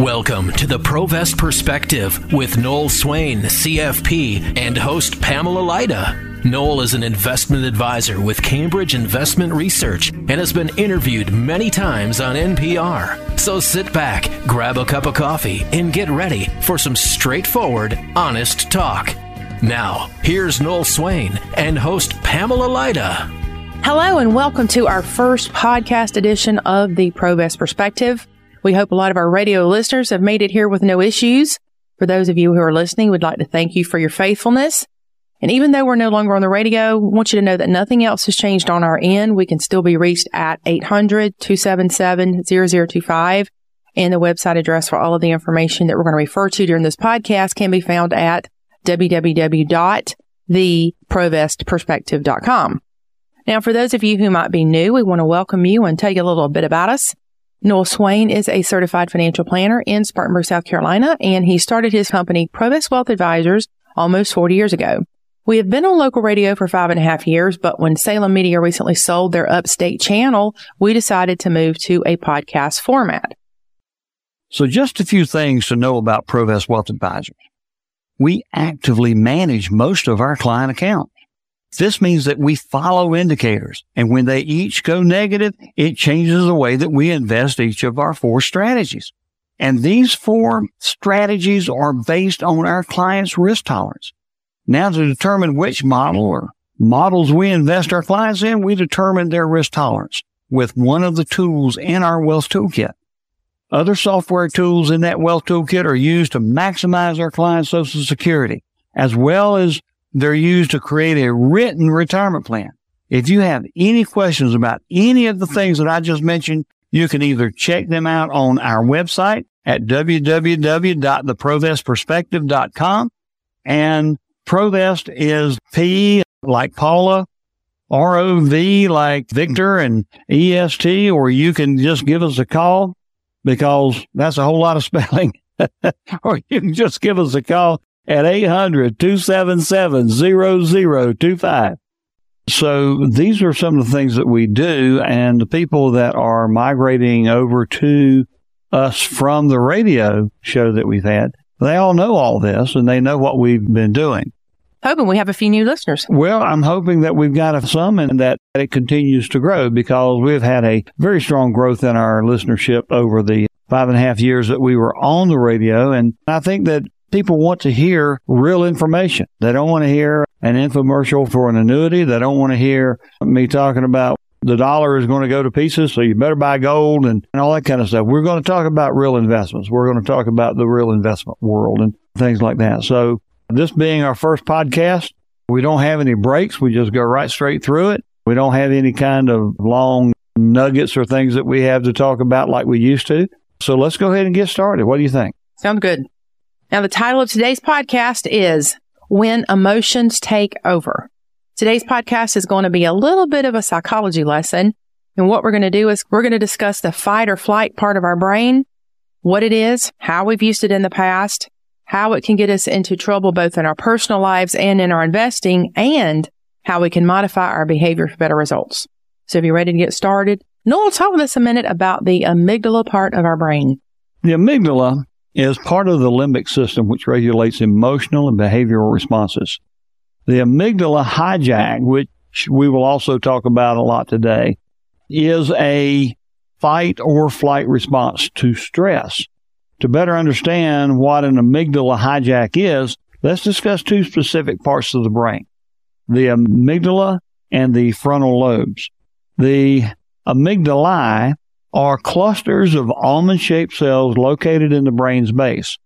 Welcome to the Provest Perspective with Noel Swain, CFP, and host Pamela Lyda. Noel is an investment advisor with Cambridge Investment Research and has been interviewed many times on NPR. So sit back, grab a cup of coffee, and get ready for some straightforward, honest talk. Now, here's Noel Swain and host Pamela Lyda. Hello, and welcome to our first podcast edition of the Provest Perspective. We hope a lot of our radio listeners have made it here with no issues. For those of you who are listening, we'd like to thank you for your faithfulness. And even though we're no longer on the radio, we want you to know that nothing else has changed on our end. We can still be reached at 800-277-0025. And the website address for all of the information that we're going to refer to during this podcast can be found at www.theprovestperspective.com. Now, for those of you who might be new, we want to welcome you and tell you a little bit about us. Noel Swain is a certified financial planner in Spartanburg, South Carolina, and he started his company Provest Wealth Advisors almost 40 years ago. We have been on local radio for five and a half years, but when Salem Media recently sold their upstate channel, we decided to move to a podcast format. So just a few things to know about Provest Wealth Advisors. We actively manage most of our client accounts. This means that we follow indicators and when they each go negative, it changes the way that we invest each of our four strategies. And these four strategies are based on our client's risk tolerance. Now to determine which model or models we invest our clients in, we determine their risk tolerance with one of the tools in our wealth toolkit. Other software tools in that wealth toolkit are used to maximize our client's social security as well as they're used to create a written retirement plan. If you have any questions about any of the things that I just mentioned, you can either check them out on our website at www.theprovestperspective.com and Provest is P like Paula, R-O-V like Victor and E-S-T, or you can just give us a call because that's a whole lot of spelling. or you can just give us a call at 800 277 0025. So these are some of the things that we do. And the people that are migrating over to us from the radio show that we've had, they all know all this and they know what we've been doing. Hoping we have a few new listeners. Well, I'm hoping that we've got some and that it continues to grow because we've had a very strong growth in our listenership over the five and a half years that we were on the radio. And I think that people want to hear real information. They don't want to hear an infomercial for an annuity. They don't want to hear me talking about the dollar is going to go to pieces, so you better buy gold and, and all that kind of stuff. We're going to talk about real investments. We're going to talk about the real investment world and things like that. So this being our first podcast, we don't have any breaks. We just go right straight through it. We don't have any kind of long nuggets or things that we have to talk about like we used to. So let's go ahead and get started. What do you think? Sounds good. Now, the title of today's podcast is When Emotions Take Over. Today's podcast is going to be a little bit of a psychology lesson. And what we're going to do is we're going to discuss the fight or flight part of our brain, what it is, how we've used it in the past, how it can get us into trouble both in our personal lives and in our investing, and how we can modify our behavior for better results. So if you're ready to get started, Noel, talk with us a minute about the amygdala part of our brain. The amygdala is part of the limbic system, which regulates emotional and behavioral responses. The amygdala hijack, which we will also talk about a lot today, is a fight or flight response to stress. To better understand what an amygdala hijack is, let's discuss two specific parts of the brain the amygdala and the frontal lobes. The amygdalae are clusters of almond shaped cells located in the brain's base.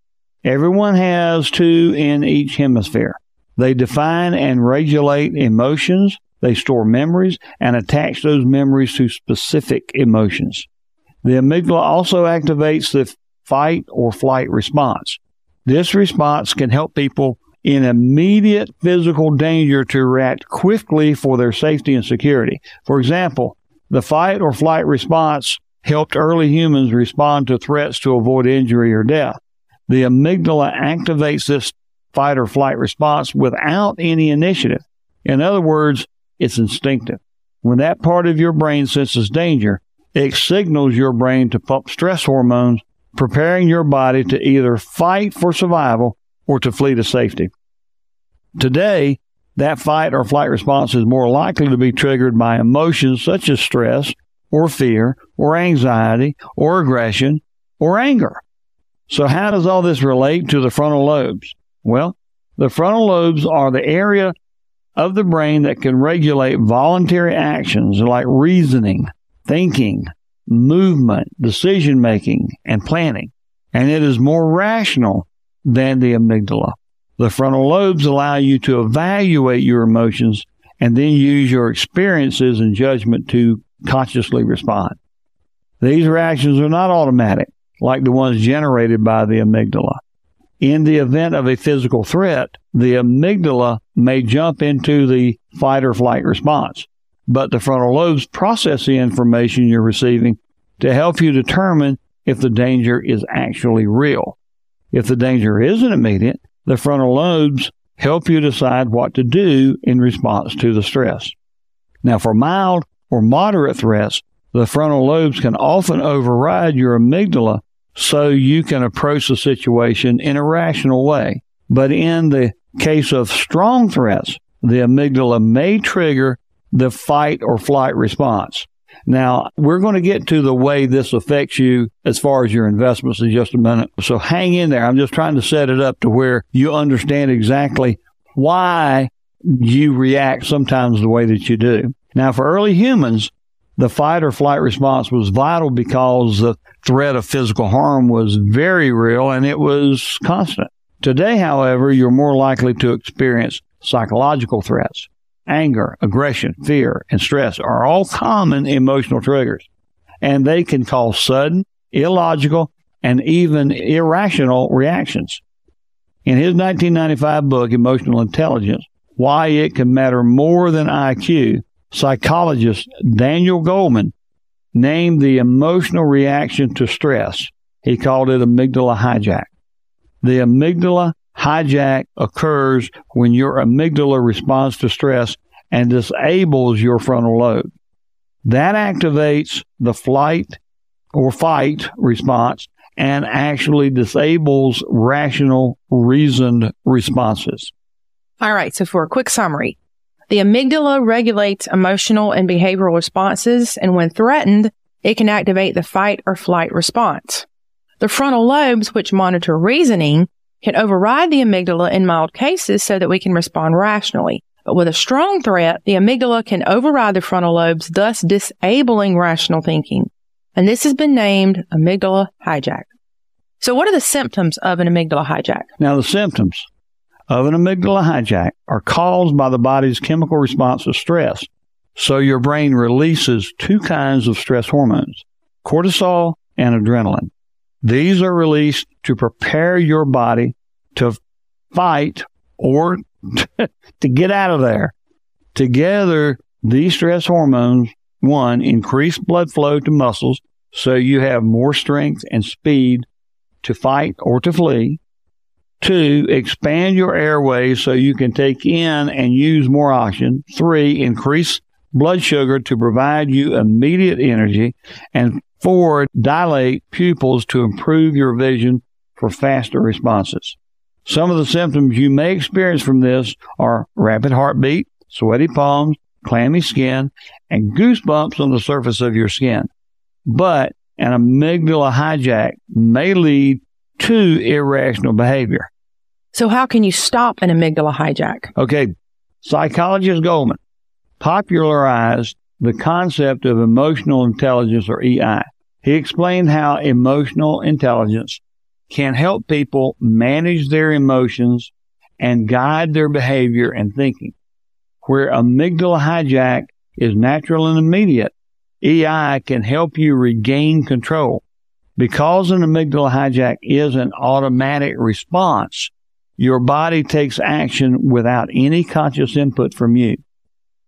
Everyone has two in each hemisphere. They define and regulate emotions, they store memories, and attach those memories to specific emotions. The amygdala also activates the fight or flight response. This response can help people in immediate physical danger to react quickly for their safety and security. For example, the fight or flight response helped early humans respond to threats to avoid injury or death. The amygdala activates this fight or flight response without any initiative. In other words, it's instinctive. When that part of your brain senses danger, it signals your brain to pump stress hormones preparing your body to either fight for survival or to flee to safety. Today, that fight or flight response is more likely to be triggered by emotions such as stress or fear or anxiety or aggression or anger. So, how does all this relate to the frontal lobes? Well, the frontal lobes are the area of the brain that can regulate voluntary actions like reasoning, thinking, movement, decision making, and planning. And it is more rational than the amygdala. The frontal lobes allow you to evaluate your emotions and then use your experiences and judgment to consciously respond. These reactions are not automatic, like the ones generated by the amygdala. In the event of a physical threat, the amygdala may jump into the fight or flight response, but the frontal lobes process the information you're receiving to help you determine if the danger is actually real. If the danger isn't immediate, the frontal lobes help you decide what to do in response to the stress. Now, for mild or moderate threats, the frontal lobes can often override your amygdala so you can approach the situation in a rational way. But in the case of strong threats, the amygdala may trigger the fight or flight response. Now, we're going to get to the way this affects you as far as your investments in just a minute. So hang in there. I'm just trying to set it up to where you understand exactly why you react sometimes the way that you do. Now, for early humans, the fight or flight response was vital because the threat of physical harm was very real and it was constant. Today, however, you're more likely to experience psychological threats anger, aggression, fear, and stress are all common emotional triggers, and they can cause sudden, illogical, and even irrational reactions. In his 1995 book, Emotional Intelligence, Why It Can Matter More Than IQ, psychologist Daniel Goleman named the emotional reaction to stress. He called it amygdala hijack. The amygdala hijack occurs when your amygdala responds to stress and disables your frontal lobe. That activates the flight or fight response and actually disables rational, reasoned responses. All right. So for a quick summary, the amygdala regulates emotional and behavioral responses. And when threatened, it can activate the fight or flight response. The frontal lobes, which monitor reasoning, can override the amygdala in mild cases so that we can respond rationally. But with a strong threat, the amygdala can override the frontal lobes, thus disabling rational thinking. And this has been named amygdala hijack. So what are the symptoms of an amygdala hijack? Now, the symptoms of an amygdala hijack are caused by the body's chemical response to stress. So your brain releases two kinds of stress hormones, cortisol and adrenaline. These are released to prepare your body to fight or to get out of there. Together, these stress hormones, one, increase blood flow to muscles so you have more strength and speed to fight or to flee. Two, expand your airways so you can take in and use more oxygen. Three, increase blood sugar to provide you immediate energy. And four, dilate pupils to improve your vision for faster responses. Some of the symptoms you may experience from this are rapid heartbeat, sweaty palms, clammy skin, and goosebumps on the surface of your skin. But an amygdala hijack may lead to irrational behavior. So how can you stop an amygdala hijack? Okay. Psychologist Goleman popularized the concept of emotional intelligence or EI. He explained how emotional intelligence can help people manage their emotions and guide their behavior and thinking. Where amygdala hijack is natural and immediate, EI can help you regain control. Because an amygdala hijack is an automatic response, your body takes action without any conscious input from you.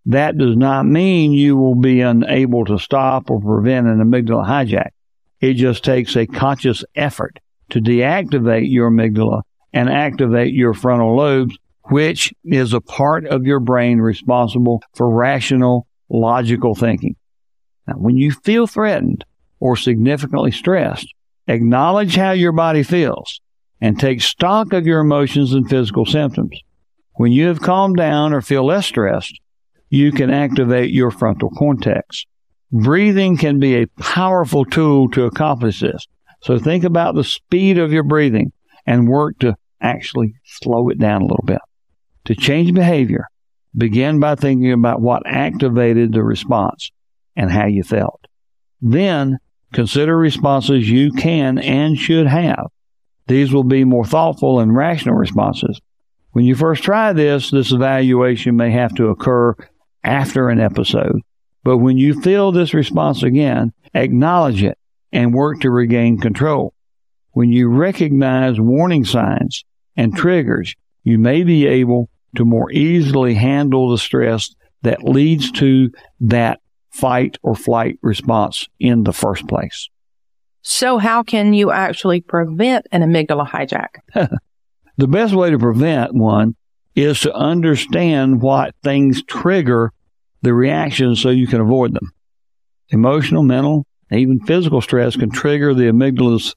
That does not mean you will be unable to stop or prevent an amygdala hijack. It just takes a conscious effort to deactivate your amygdala and activate your frontal lobes, which is a part of your brain responsible for rational, logical thinking. Now, when you feel threatened or significantly stressed, Acknowledge how your body feels and take stock of your emotions and physical symptoms. When you have calmed down or feel less stressed, you can activate your frontal cortex. Breathing can be a powerful tool to accomplish this. So think about the speed of your breathing and work to actually slow it down a little bit. To change behavior, begin by thinking about what activated the response and how you felt. Then consider responses you can and should have. These will be more thoughtful and rational responses. When you first try this, this evaluation may have to occur after an episode. But when you feel this response again, acknowledge it and work to regain control. When you recognize warning signs and triggers, you may be able to more easily handle the stress that leads to that fight or flight response in the first place. So, how can you actually prevent an amygdala hijack? the best way to prevent one is to understand what things trigger the reactions so you can avoid them. Emotional, mental, even physical stress can trigger the amygdala's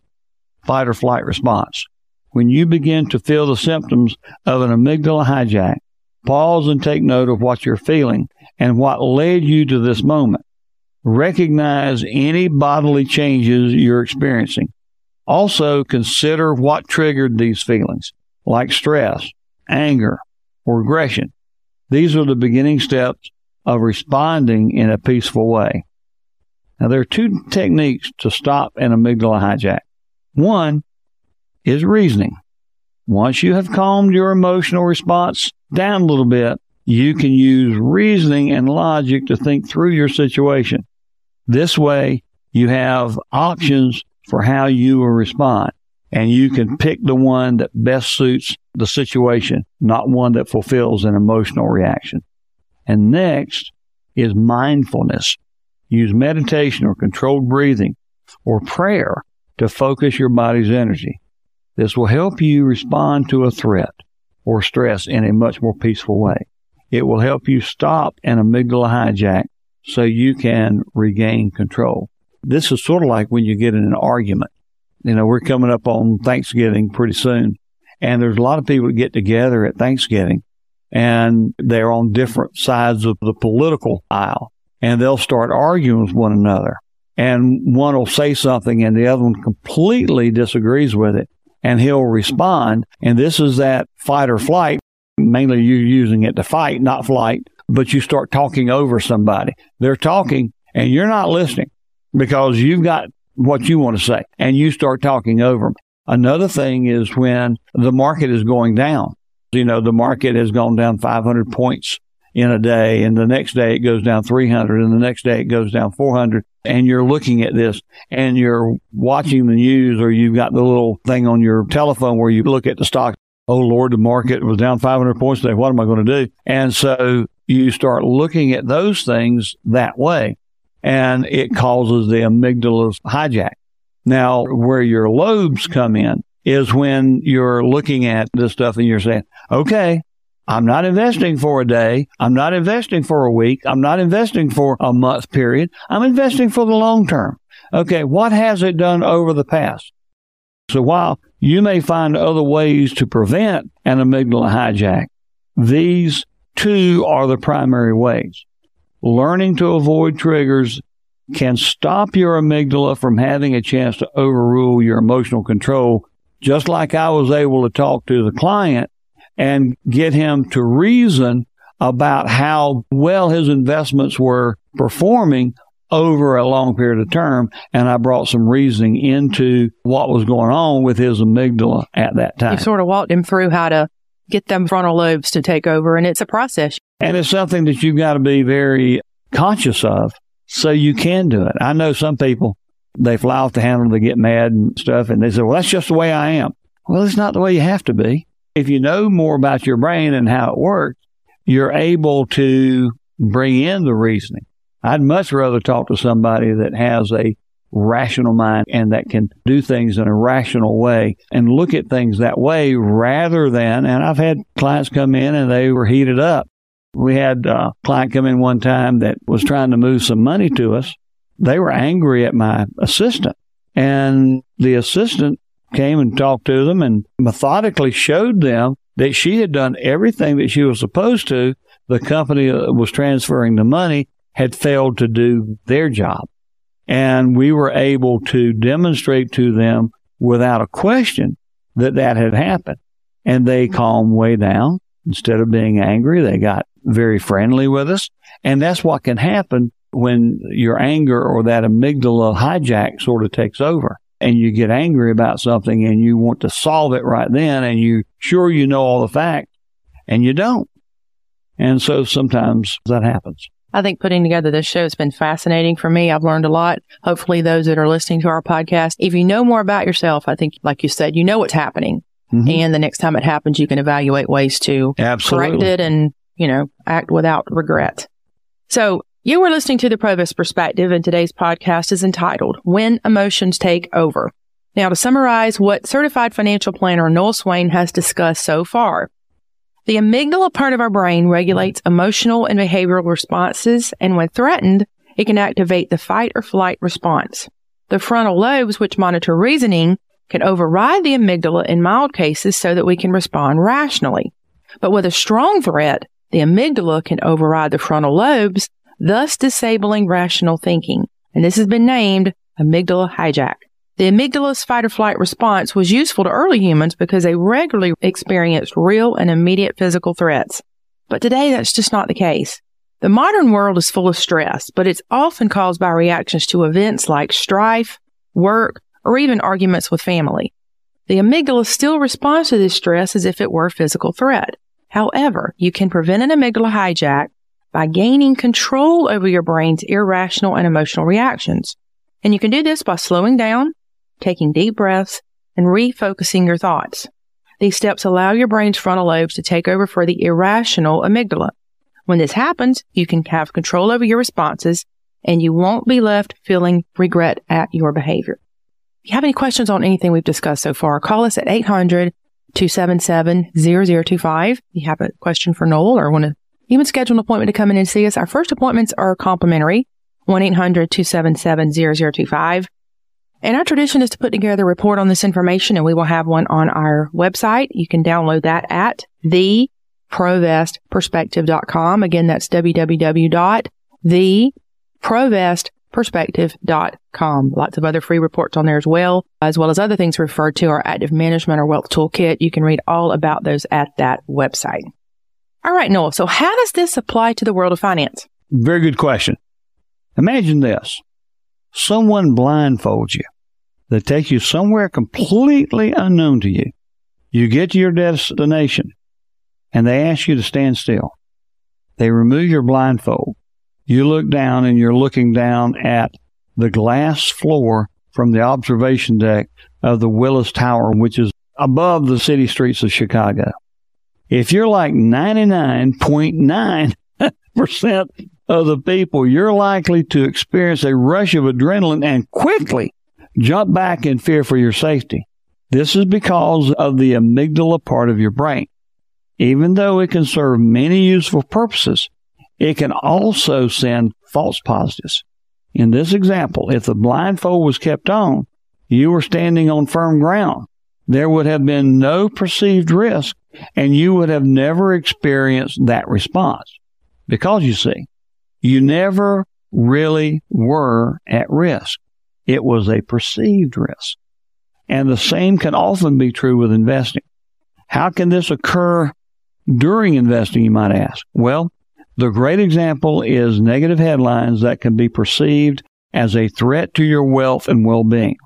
fight or flight response. When you begin to feel the symptoms of an amygdala hijack, pause and take note of what you're feeling and what led you to this moment. Recognize any bodily changes you're experiencing. Also, consider what triggered these feelings, like stress, anger, or aggression. These are the beginning steps of responding in a peaceful way. Now, there are two techniques to stop an amygdala hijack. One is reasoning. Once you have calmed your emotional response down a little bit, you can use reasoning and logic to think through your situation. This way, you have options for how you will respond, and you can mm-hmm. pick the one that best suits the situation, not one that fulfills an emotional reaction. And next is mindfulness. Use meditation or controlled breathing or prayer to focus your body's energy. This will help you respond to a threat or stress in a much more peaceful way. It will help you stop an amygdala hijack so you can regain control. This is sort of like when you get in an argument. You know, we're coming up on Thanksgiving pretty soon, and there's a lot of people that get together at Thanksgiving and they're on different sides of the political aisle and they'll start arguing with one another. And one will say something and the other one completely disagrees with it and he'll respond. And this is that fight or flight. Mainly you're using it to fight, not flight, but you start talking over somebody. They're talking and you're not listening because you've got what you want to say and you start talking over them. Another thing is when the market is going down you know, the market has gone down 500 points in a day and the next day it goes down 300 and the next day it goes down 400 and you're looking at this and you're watching the news or you've got the little thing on your telephone where you look at the stock. Oh Lord, the market was down 500 points today. What am I going to do? And so you start looking at those things that way and it causes the amygdala's hijack. Now, where your lobes come in is when you're looking at this stuff and you're saying, okay, I'm not investing for a day. I'm not investing for a week. I'm not investing for a month period. I'm investing for the long term. Okay, what has it done over the past? So while you may find other ways to prevent an amygdala hijack, these two are the primary ways. Learning to avoid triggers can stop your amygdala from having a chance to overrule your emotional control just like I was able to talk to the client and get him to reason about how well his investments were performing over a long period of term. And I brought some reasoning into what was going on with his amygdala at that time. You sort of walked him through how to get them frontal lobes to take over. And it's a process. And it's something that you've got to be very conscious of so you can do it. I know some people they fly off the handle, they get mad and stuff, and they say, well, that's just the way I am. Well, it's not the way you have to be. If you know more about your brain and how it works, you're able to bring in the reasoning. I'd much rather talk to somebody that has a rational mind and that can do things in a rational way and look at things that way rather than, and I've had clients come in and they were heated up. We had a client come in one time that was trying to move some money to us they were angry at my assistant And the assistant came and talked to them and methodically showed them that she had done everything that she was supposed to. The company was transferring the money had failed to do their job. And we were able to demonstrate to them without a question that that had happened. And they mm-hmm. calmed way down. Instead of being angry, they got very friendly with us. And that's what can happen when your anger or that amygdala hijack sort of takes over and you get angry about something and you want to solve it right then and you sure you know all the facts and you don't. And so sometimes that happens. I think putting together this show has been fascinating for me. I've learned a lot. Hopefully those that are listening to our podcast, if you know more about yourself, I think, like you said, you know what's happening. Mm-hmm. And the next time it happens, you can evaluate ways to Absolutely. correct it and, you know, act without regret. So you were listening to the Provest Perspective and today's podcast is entitled When Emotions Take Over. Now to summarize what certified financial planner Noel Swain has discussed so far, the amygdala part of our brain regulates emotional and behavioral responses, and when threatened, it can activate the fight or flight response. The frontal lobes, which monitor reasoning, can override the amygdala in mild cases so that we can respond rationally. But with a strong threat, the amygdala can override the frontal lobes, thus disabling rational thinking. And this has been named amygdala hijack. The amygdala's fight or flight response was useful to early humans because they regularly experienced real and immediate physical threats. But today that's just not the case. The modern world is full of stress, but it's often caused by reactions to events like strife, work, or even arguments with family. The amygdala still responds to this stress as if it were a physical threat. However, you can prevent an amygdala hijack by gaining control over your brain's irrational and emotional reactions. And you can do this by slowing down, taking deep breaths, and refocusing your thoughts. These steps allow your brain's frontal lobes to take over for the irrational amygdala. When this happens, you can have control over your responses and you won't be left feeling regret at your behavior. If you have any questions on anything we've discussed so far, call us at 800 277 0025. If you have a question for Noel or want to even schedule an appointment to come in and see us, our first appointments are complimentary. 1 800 277 0025. And our tradition is to put together a report on this information and we will have one on our website. You can download that at theprovestperspective.com. Again, that's www.theprovestperspective.com. Lots of other free reports on there as well, as well as other things referred to our active management or wealth toolkit. You can read all about those at that website. All right, Noel. So how does this apply to the world of finance? Very good question. Imagine this someone blindfolds you. They take you somewhere completely unknown to you. You get to your destination and they ask you to stand still. They remove your blindfold. You look down and you're looking down at the glass floor from the observation deck of the Willis Tower, which is above the city streets of Chicago. If you're like 99.9% of the people, you're likely to experience a rush of adrenaline and quickly jump back in fear for your safety. This is because of the amygdala part of your brain. Even though it can serve many useful purposes, it can also send false positives. In this example, if the blindfold was kept on, you were standing on firm ground. There would have been no perceived risk and you would have never experienced that response. Because you see, you never really were at risk. It was a perceived risk. And the same can often be true with investing. How can this occur during investing, you might ask? Well, the great example is negative headlines that can be perceived as a threat to your wealth and well being.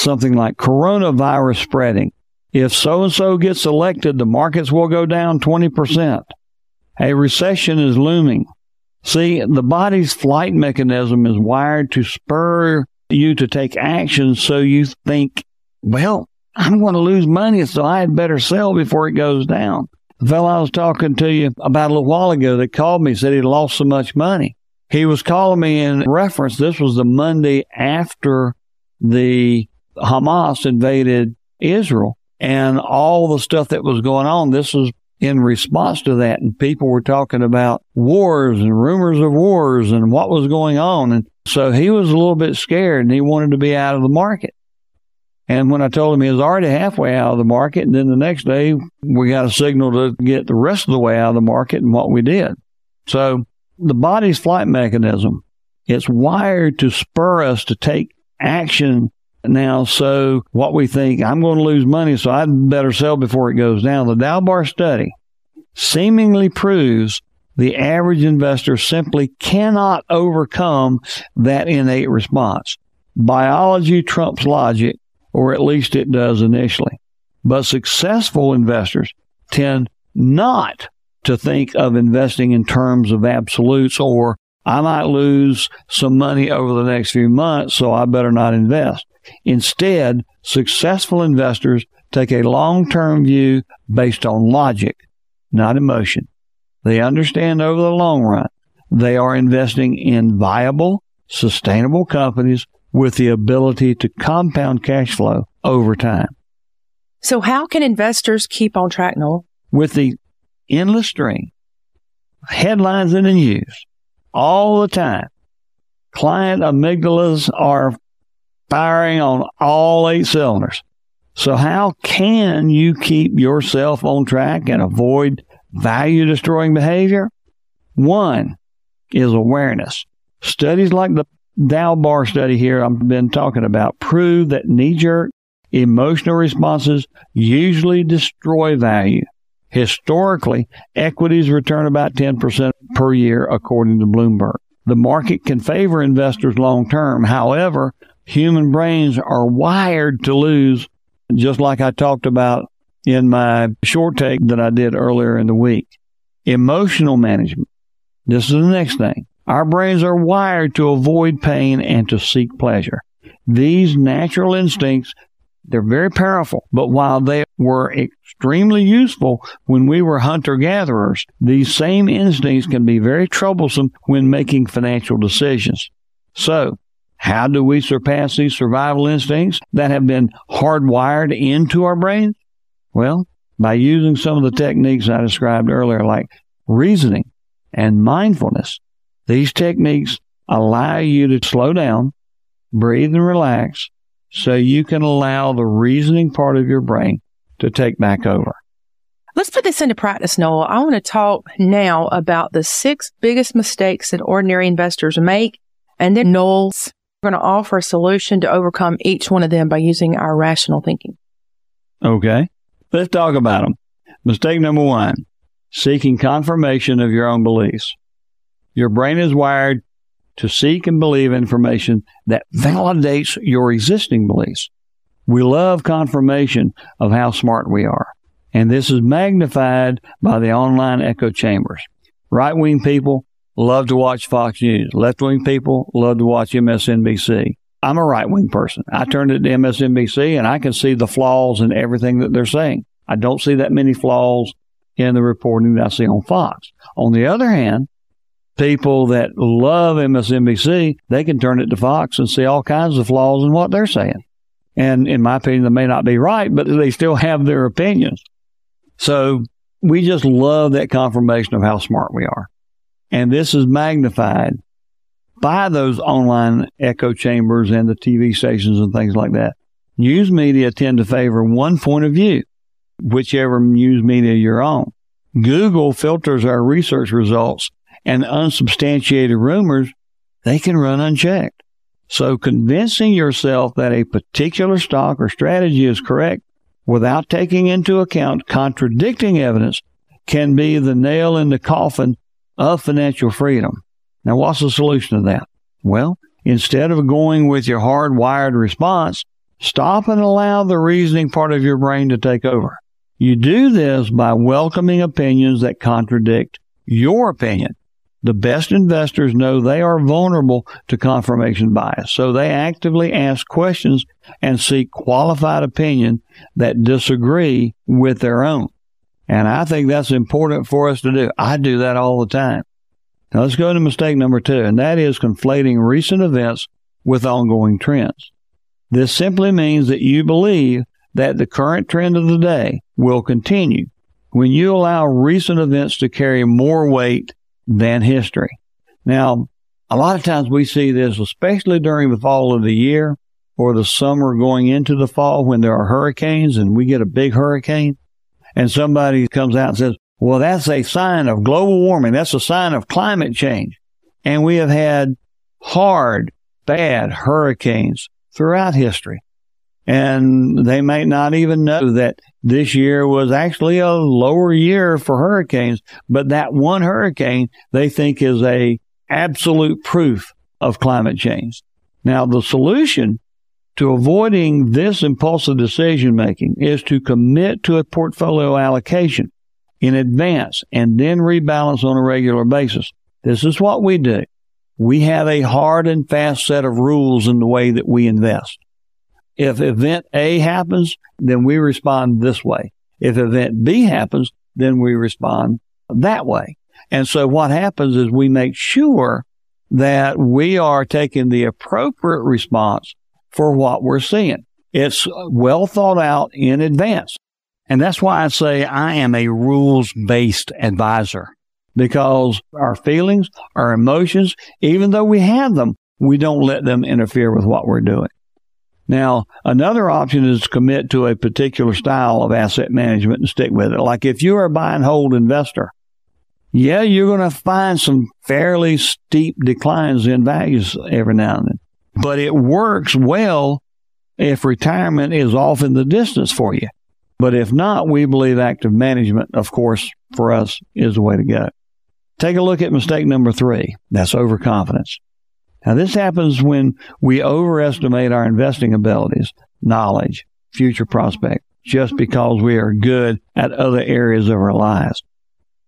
Something like coronavirus spreading. If so and so gets elected, the markets will go down 20%. A recession is looming. See, the body's flight mechanism is wired to spur you to take action so you think, well, I'm going to lose money, so I had better sell before it goes down. The fellow I was talking to you about a little while ago that called me said he lost so much money. He was calling me in reference. This was the Monday after the Hamas invaded Israel and all the stuff that was going on. This was in response to that. And people were talking about wars and rumors of wars and what was going on. And so he was a little bit scared and he wanted to be out of the market. And when I told him he was already halfway out of the market, and then the next day we got a signal to get the rest of the way out of the market and what we did. So the body's flight mechanism, it's wired to spur us to take action now. So what we think, I'm going to lose money, so I'd better sell before it goes down. The Dalbar study seemingly proves the average investor simply cannot overcome that innate response. Biology trumps logic, or at least it does initially. But successful investors tend not to think of investing in terms of absolutes or I might lose some money over the next few months, so I better not invest. Instead, successful investors take a long term view based on logic, not emotion. They understand over the long run they are investing in viable, sustainable companies with the ability to compound cash flow over time. So, how can investors keep on track, Noel? With the endless string headlines in the news all the time. Client amygdalas are firing on all eight cylinders. So, how can you keep yourself on track and avoid value destroying behavior? One is awareness. Studies like the Dalbar study here I've been talking about prove that knee jerk emotional responses usually destroy value. Historically, equities return about 10% per year, according to Bloomberg. The market can favor investors long term. However, human brains are wired to lose, just like I talked about in my short take that I did earlier in the week. Emotional management. This is the next thing. Our brains are wired to avoid pain and to seek pleasure. These natural instincts they're very powerful, but while they were extremely useful when we were hunter gatherers, these same instincts can be very troublesome when making financial decisions. So, how do we surpass these survival instincts that have been hardwired into our brains? Well, by using some of the techniques I described earlier, like reasoning and mindfulness. These techniques allow you to slow down, breathe and relax, so you can allow the reasoning part of your brain to take back over. Let's put this into practice, Noel. I want to talk now about the six biggest mistakes that ordinary investors make. And then Noel's going to offer a solution to overcome each one of them by using our rational thinking. Okay. Let's talk about them. Mistake number one seeking confirmation of your own beliefs. Your brain is wired to seek and believe information that validates your existing beliefs. We love confirmation of how smart we are. And this is magnified by the online echo chambers. Right wing people love to watch Fox News. Left wing people love to watch MSNBC. I'm a right wing person. I mm-hmm. turn it to MSNBC and I can see the flaws in everything that they're saying. I don't see that many flaws in the reporting that I see on Fox. On the other hand, people that love MSNBC, they can turn it to Fox and see all kinds of flaws in what they're saying. And in my opinion, they may not be right, but they still have their opinions. So we just love that confirmation of how smart we are. And this is magnified by those online echo chambers and the TV stations and things like that. News media tend to favor one point of view, whichever news media you're on. Google filters our research results and unsubstantiated rumors, they can run unchecked. So convincing yourself that a particular stock or strategy is correct without taking into account contradicting evidence can be the nail in the coffin of financial freedom. Now, what's the solution to that? Well, instead of going with your hardwired response, stop and allow the reasoning part of your brain to take over. You do this by welcoming opinions that contradict your opinion. The best investors know they are vulnerable to confirmation bias, so they actively ask questions and seek qualified opinion that disagree with their own. And I think that's important for us to do. I do that all the time. Now let's go to mistake number two, and that is conflating recent events with ongoing trends. This simply means that you believe that the current trend of the day will continue when you allow recent events to carry more weight than history. Now, a lot of times we see this, especially during the fall of the year or the summer going into the fall when there are hurricanes and we get a big hurricane and somebody comes out and says, well, that's a sign of global warming. That's a sign of climate change. And we have had hard, bad hurricanes throughout history. And they may not even know that this year was actually a lower year for hurricanes, but that one hurricane they think is a absolute proof of climate change. Now, the solution to avoiding this impulsive decision making is to commit to a portfolio allocation in advance and then rebalance on a regular basis. This is what we do. We have a hard and fast set of rules in the way that we invest. If event A happens, then we respond this way. If event B happens, then we respond that way. And so what happens is we make sure that we are taking the appropriate response for what we're seeing. It's well thought out in advance. And that's why I say I am a rules based advisor because our feelings, our emotions, even though we have them, we don't let them interfere with what we're doing. Now, another option is to commit to a particular style of asset management and stick with it. Like if you are a buy and hold investor, yeah, you're going to find some fairly steep declines in values every now and then but it works well if retirement is off in the distance for you. But if not, we believe active management, of course, for us is the way to go. Take a look at mistake number three. That's overconfidence. Now, this happens when we overestimate our investing abilities, knowledge, future prospect, just because we are good at other areas of our lives.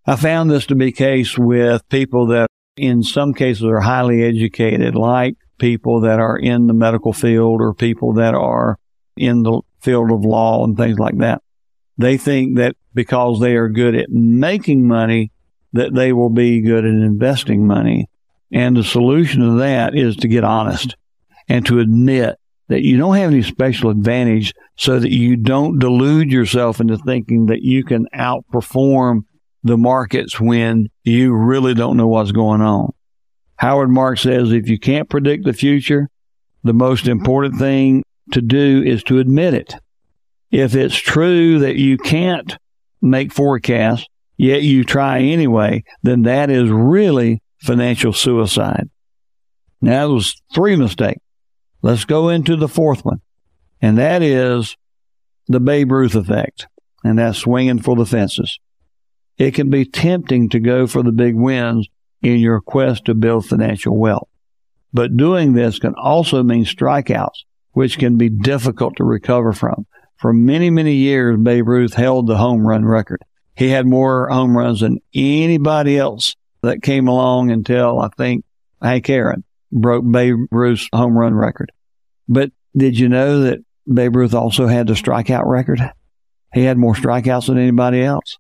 I found this to be case with people that in some cases are highly educated, like people that are in the medical field or people that are in the field of law and things like that. They think that because they are good at making money, that they will be good at investing money. And the solution to that is to get honest and to admit that you don't have any special advantage so that you don't delude yourself into thinking that you can outperform the markets when you really don't know what's going on. Howard Marks says if you can't predict the future, the most important thing to do is to admit it. If it's true that you can't make forecasts, yet you try anyway, then that is really financial suicide. Now, that was three mistakes. Let's go into the fourth one, and that is the Babe Ruth effect, and that's swinging for the fences. It can be tempting to go for the big wins in your quest to build financial wealth. But doing this can also mean strikeouts, which can be difficult to recover from. For many, many years, Babe Ruth held the home run record. He had more home runs than anybody else that came along until I think Hank Aaron broke Babe Ruth's home run record. But did you know that Babe Ruth also had the strikeout record? He had more strikeouts than anybody else.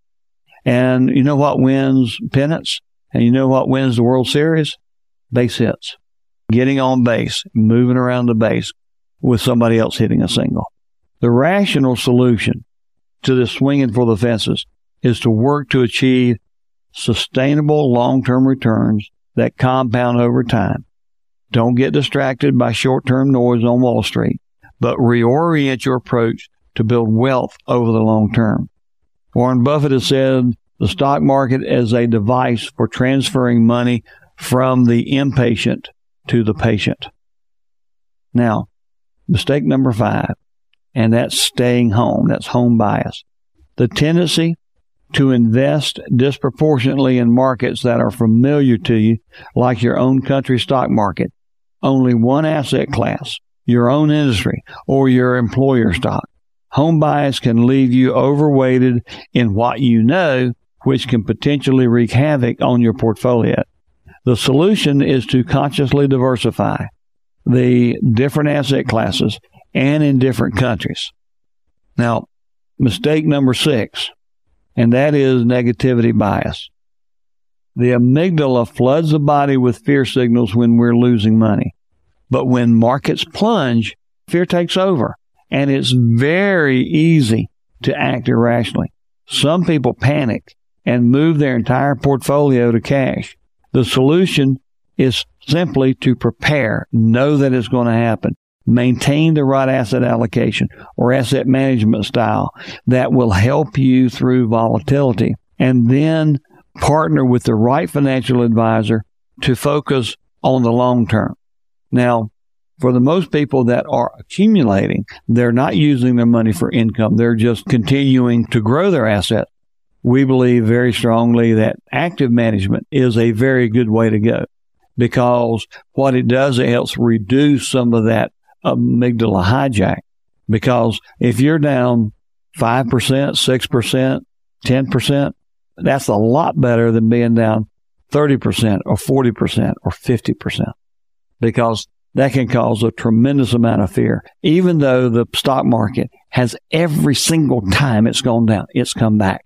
And you know what wins pennants? And you know what wins the World Series? Base hits. Getting on base, moving around the base with somebody else hitting a single. The rational solution to this swinging for the fences is to work to achieve sustainable long-term returns that compound over time. Don't get distracted by short-term noise on Wall Street, but reorient your approach to build wealth over the long term. Warren Buffett has said the stock market as a device for transferring money from the impatient to the patient. Now, mistake number five, and that's staying home. That's home bias. The tendency to invest disproportionately in markets that are familiar to you, like your own country stock market, only one asset class, your own industry, or your employer stock. Home bias can leave you overweighted in what you know which can potentially wreak havoc on your portfolio. The solution is to consciously diversify the different asset classes and in different countries. Now, mistake number six, and that is negativity bias. The amygdala floods the body with fear signals when we're losing money. But when markets plunge, fear takes over, and it's very easy to act irrationally. Some people panic and move their entire portfolio to cash. The solution is simply to prepare, know that it's going to happen, maintain the right asset allocation or asset management style that will help you through volatility and then partner with the right financial advisor to focus on the long term. Now, for the most people that are accumulating, they're not using their money for income. They're just continuing to grow their assets. We believe very strongly that active management is a very good way to go because what it does, it helps reduce some of that amygdala hijack. Because if you're down 5%, 6%, 10%, that's a lot better than being down 30% or 40% or 50% because that can cause a tremendous amount of fear. Even though the stock market has every single time it's gone down, it's come back.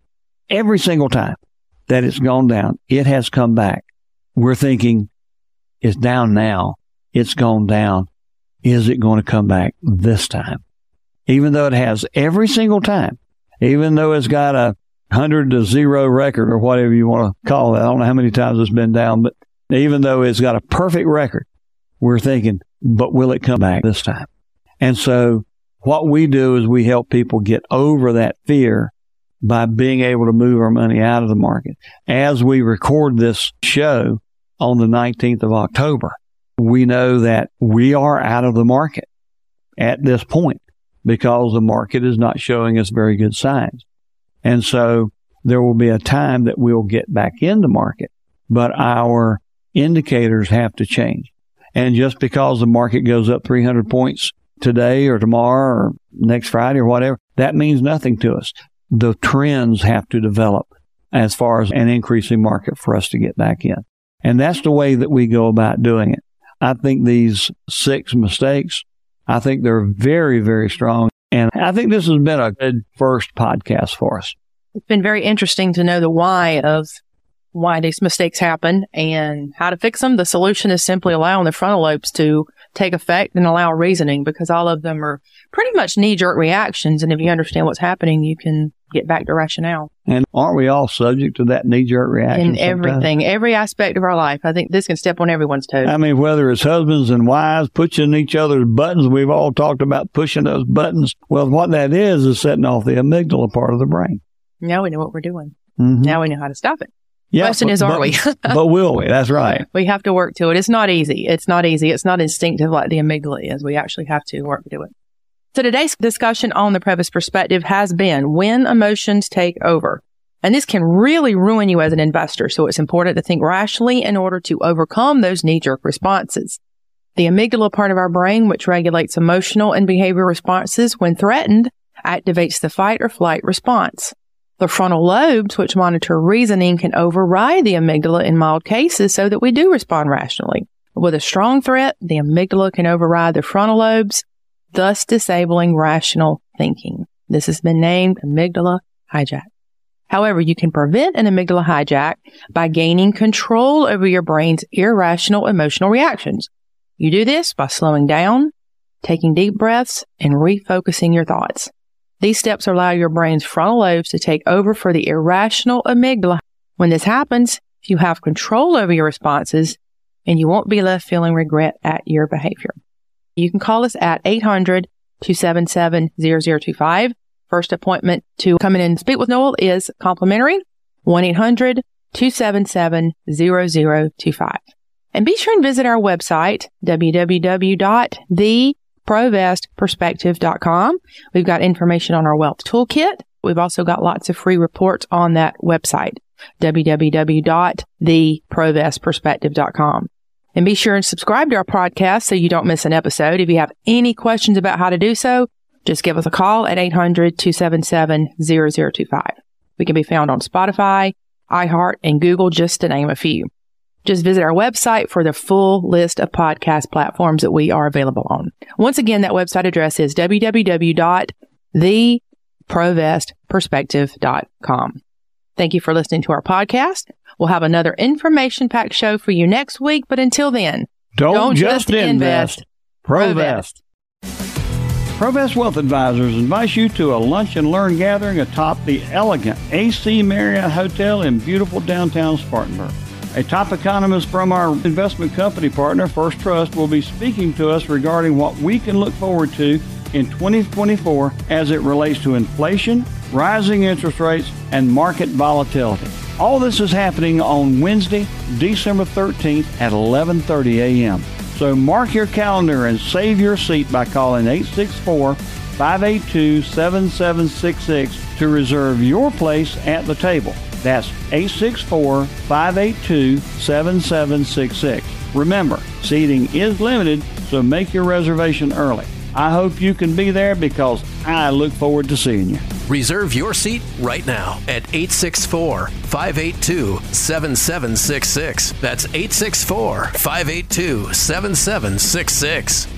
Every single time that it's gone down, it has come back. We're thinking it's down now. It's gone down. Is it going to come back this time? Even though it has every single time, even though it's got a hundred to zero record or whatever you want to call it. I don't know how many times it's been down, but even though it's got a perfect record, we're thinking, but will it come back this time? And so what we do is we help people get over that fear by being able to move our money out of the market. As we record this show on the 19th of October, we know that we are out of the market at this point because the market is not showing us very good signs. And so there will be a time that we'll get back in the market, but our indicators have to change. And just because the market goes up 300 points today or tomorrow or next Friday or whatever, that means nothing to us. The trends have to develop as far as an increasing market for us to get back in. And that's the way that we go about doing it. I think these six mistakes, I think they're very, very strong. And I think this has been a good first podcast for us. It's been very interesting to know the why of why these mistakes happen and how to fix them. The solution is simply allowing the frontal lobes to take effect and allow reasoning because all of them are pretty much knee jerk reactions. And if you understand what's happening, you can get back to rationale. And aren't we all subject to that knee jerk reaction? In everything, every aspect of our life. I think this can step on everyone's toes. I mean, whether it's husbands and wives pushing each other's buttons, we've all talked about pushing those buttons. Well, what that is, is setting off the amygdala part of the brain. Now we know what we're doing. Mm-hmm. Now we know how to stop it. Yeah, is, are but, we? but will we? That's right. We have to work to it. It's not easy. It's not easy. It's not instinctive like the amygdala is. We actually have to work to it. So today's discussion on the Provost perspective has been when emotions take over. And this can really ruin you as an investor. So it's important to think rationally in order to overcome those knee jerk responses. The amygdala part of our brain, which regulates emotional and behavior responses when threatened, activates the fight or flight response. The frontal lobes, which monitor reasoning, can override the amygdala in mild cases so that we do respond rationally. With a strong threat, the amygdala can override the frontal lobes, thus disabling rational thinking. This has been named amygdala hijack. However, you can prevent an amygdala hijack by gaining control over your brain's irrational emotional reactions. You do this by slowing down, taking deep breaths, and refocusing your thoughts. These steps allow your brain's frontal lobes to take over for the irrational amygdala. When this happens, you have control over your responses and you won't be left feeling regret at your behavior. You can call us at 800 277 0025. First appointment to come in and speak with Noel is complimentary 1 800 277 0025. And be sure and visit our website, www.the provestperspective.com. We've got information on our wealth toolkit. We've also got lots of free reports on that website, www.theprovestperspective.com. And be sure and subscribe to our podcast so you don't miss an episode. If you have any questions about how to do so, just give us a call at 800-277-0025. We can be found on Spotify, iHeart, and Google, just to name a few. Just visit our website for the full list of podcast platforms that we are available on. Once again, that website address is www.theprovestperspective.com. Thank you for listening to our podcast. We'll have another information packed show for you next week, but until then, don't, don't just, just, invest, Provest. Provest Wealth Advisors invites you to a lunch and learn gathering atop the elegant AC Marriott Hotel in beautiful downtown Spartanburg. A top economist from our investment company partner, First Trust, will be speaking to us regarding what we can look forward to in 2024 as it relates to inflation, rising interest rates, and market volatility. All this is happening on Wednesday, December 13th at 11:30 a.m. So mark your calendar and save your seat by calling 864-582-7766 to reserve your place at the table. That's 864-582-7766. Remember, seating is limited, so make your reservation early. I hope you can be there because I look forward to seeing you. Reserve your seat right now at 864 582 7766. That's 864 582 7766.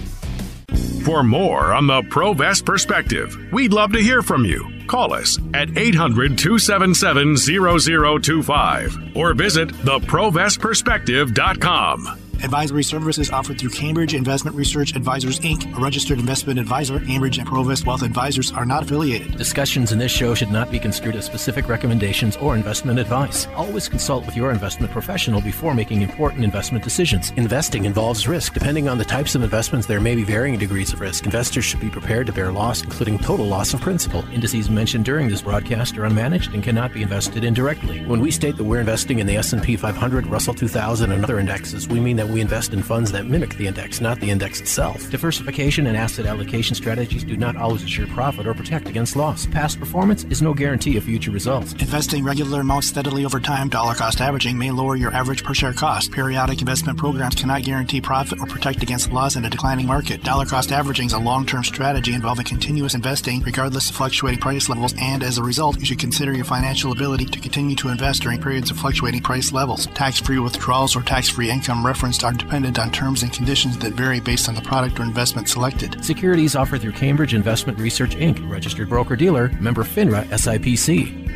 For more on the Provest Perspective, we'd love to hear from you. Call us at 800 277 0025 or visit theprovestperspective.com. Advisory services offered through Cambridge Investment Research Advisors Inc., a registered investment advisor. Cambridge and Provest Wealth Advisors are not affiliated. Discussions in this show should not be construed as specific recommendations or investment advice. Always consult with your investment professional before making important investment decisions. Investing involves risk. Depending on the types of investments, there may be varying degrees of risk. Investors should be prepared to bear loss, including total loss of principal. Indices mentioned during this broadcast are unmanaged and cannot be invested indirectly. When we state that we're investing in the S&P 500, Russell 2000, and other indexes, we mean that we invest in funds that mimic the index, not the index itself. Diversification and asset allocation strategies do not always assure profit or protect against loss. Past performance is no guarantee of future results. Investing regular amounts steadily over time, dollar cost averaging, may lower your average per share cost. Periodic investment programs cannot guarantee profit or protect against loss in a declining market. Dollar cost averaging is a long term strategy involving continuous investing regardless of fluctuating price levels, and as a result, you should consider your financial ability to continue to invest during periods of fluctuating price levels. Tax free withdrawals or tax free income referenced are dependent on terms and conditions that vary based on the product or investment selected. Securities offered through Cambridge Investment Research Inc., registered broker dealer, member FINRA SIPC.